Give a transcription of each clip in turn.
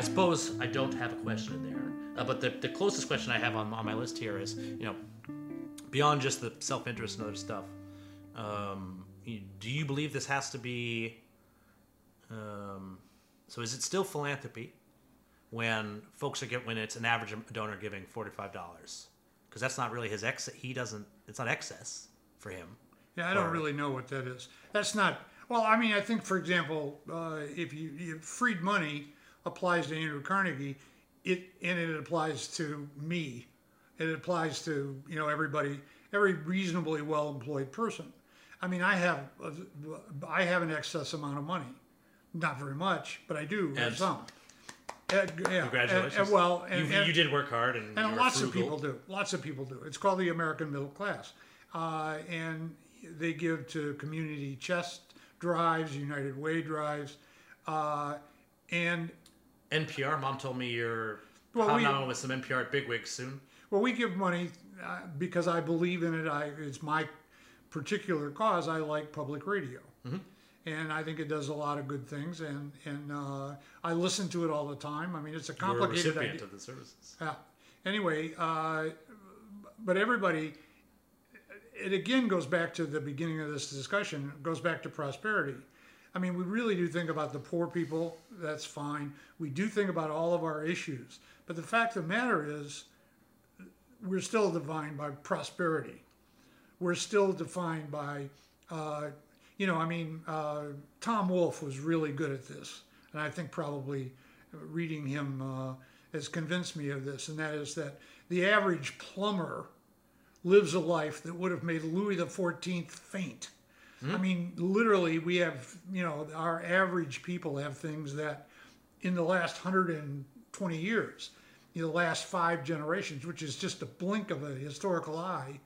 suppose I don't have a question in there, uh, but the, the closest question I have on, on my list here is, you know, beyond just the self interest and other stuff, um, do you believe this has to be? Um, so is it still philanthropy when folks are get when it's an average donor giving forty five dollars? Because that's not really his ex. He doesn't. It's not excess for him. Yeah, I don't Or- really know what that is. That's not. Well, I mean, I think, for example, uh, if you, you freed money applies to Andrew Carnegie, it and it applies to me. It applies to you know everybody, every reasonably well-employed person. I mean, I have a- I have an excess amount of money, not very much, but I do have some. Uh, yeah, Congratulations. And, and, well, and, you, you did work hard, and, and lots of people do. Lots of people do. It's called the American middle class, uh, and they give to community chest drives, United Way drives, uh, and NPR. Mom told me you're Well, we- hobnobbing with some NPR at bigwigs soon. well, we give money uh, because I believe in it. I it's my particular cause. I like public radio. And I think it does a lot of good things, and and uh, I listen to it all the time. I mean, it's a You're a complicated recipient idea. of the services. Yeah. Anyway, uh, but everybody, it again goes back to the beginning of this discussion, goes back to prosperity. I mean, we really do think about the poor people, that's fine. We do think about all of our issues. But the fact of the matter is, we're still defined by prosperity. We're still defined by, uh, you know, I mean, uh, Tom Wolfe was really good at this. And I think probably reading him uh, has convinced me of this, and that is that the average plumber lives a life that would have made Louis XIV faint. I mean, literally, we have, you know, our average people have things that in the last 120 years, know, the last five generations, which is just a blink of a historical eye,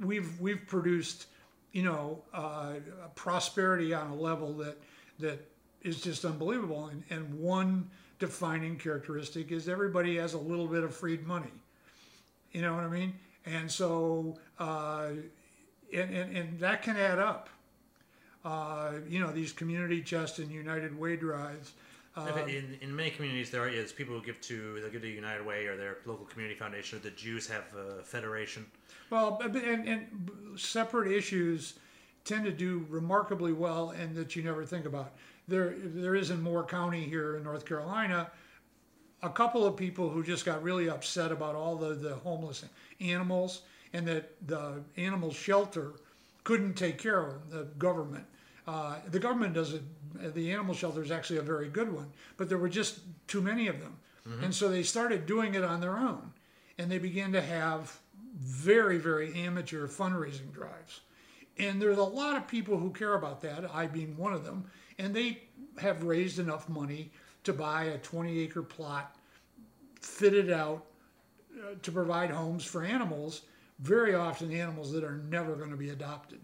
we've we've produced, you know, uh, prosperity on a level that that is just unbelievable. And, and one defining characteristic is everybody has a little bit of freed money. You know what I mean? And so, uh, and, and, and that can add up. Uh, you know, these community chest and United Way drives. If in, in many communities, there is people who give to they'll give to United Way or their local community foundation. Or the Jews have a federation. Well, and, and separate issues tend to do remarkably well, and that you never think about. There, there is in Moore County here in North Carolina, a couple of people who just got really upset about all the, the homeless animals, and that the animal shelter couldn't take care of the government. Uh, the government does it. The animal shelter is actually a very good one, but there were just too many of them, and so they started doing it on their own, and they began to have very, very amateur fundraising drives. And there's a lot of people who care about that, I being one of them, and they have raised enough money to buy a 20 acre plot, fitted out uh, to provide homes for animals, very often animals that are never going to be adopted,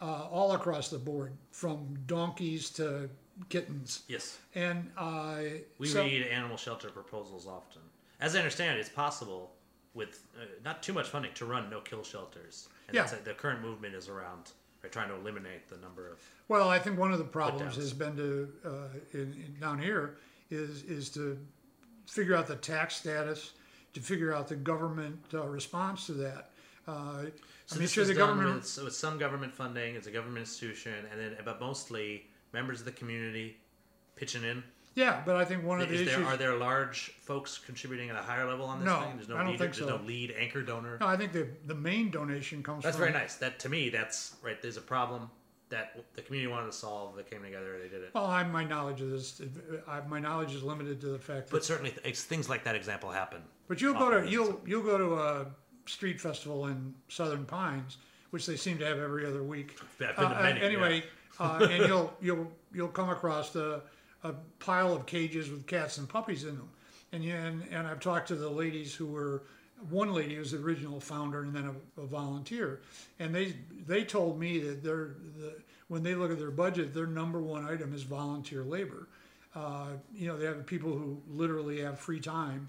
uh, all across the board, from donkeys to kittens. Yes, And uh, we so- read animal shelter proposals often. As I understand it, it's possible with uh, not too much funding to run no-kill shelters. And Yeah. the current movement is around right, trying to eliminate the number of. Well, I think one of the problems has been to uh, in, in, down here is is to figure out the tax status, to figure out the government uh, response to that. Uh, So I mean, this sure the government. with, so with some government funding. It's a government institution, and then but mostly members of the community pitching in. yeah, but I think one of the Is there, issues. are there large folks contributing at a higher level on this No, thing? There's no I don't lead, think There's so. no lead anchor donor. no, I think the the main donation comes from That's from. very nice. That to me, that's right. There's a problem that the community wanted to solve. They came together. And they did it. Well, I, my knowledge of this, I, my knowledge is limited to the fact that. But certainly, th- things like that example happen. But you'll go to you'll you'll go to a street festival in Southern Pines, which they seem to have every other week. Yeah, I've been to Uh, uh, many, anyway, uh, and you'll you'll you'll come across the, a pile of cages with cats and puppies in them, and you, and and I've talked to the ladies who were. One lady was the original founder and then a, a volunteer, and they they told me that their the, when they look at their budget, their number one item is volunteer labor. Uh, you know, they have people who literally have free time,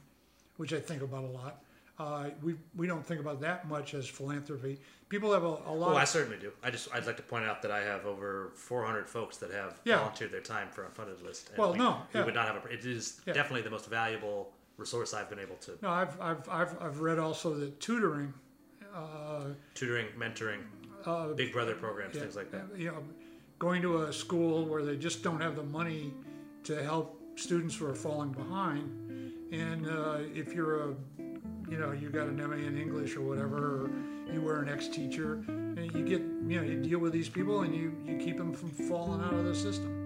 which I think about a lot, Uh, we we don't think about that much as philanthropy. People have a, a lot. Oh, I certainly do. I just I'd like to point out that I have over 400 folks that have Yeah. volunteered their time for unfunded list. and Well, we, no, we would not have a. It is Yeah. definitely the most valuable resource I've been able to no, I've, I've I've I've read also that tutoring. tutoring, mentoring, Uh, Big Brother programs, yeah, things like that. You know, going to a school where they just don't have the money to help students who are falling behind, and uh, if you're a, you know, you got an MA in English or whatever, or you were an ex-teacher, and you get, you know, you deal with these people and you you keep them from falling out of the system.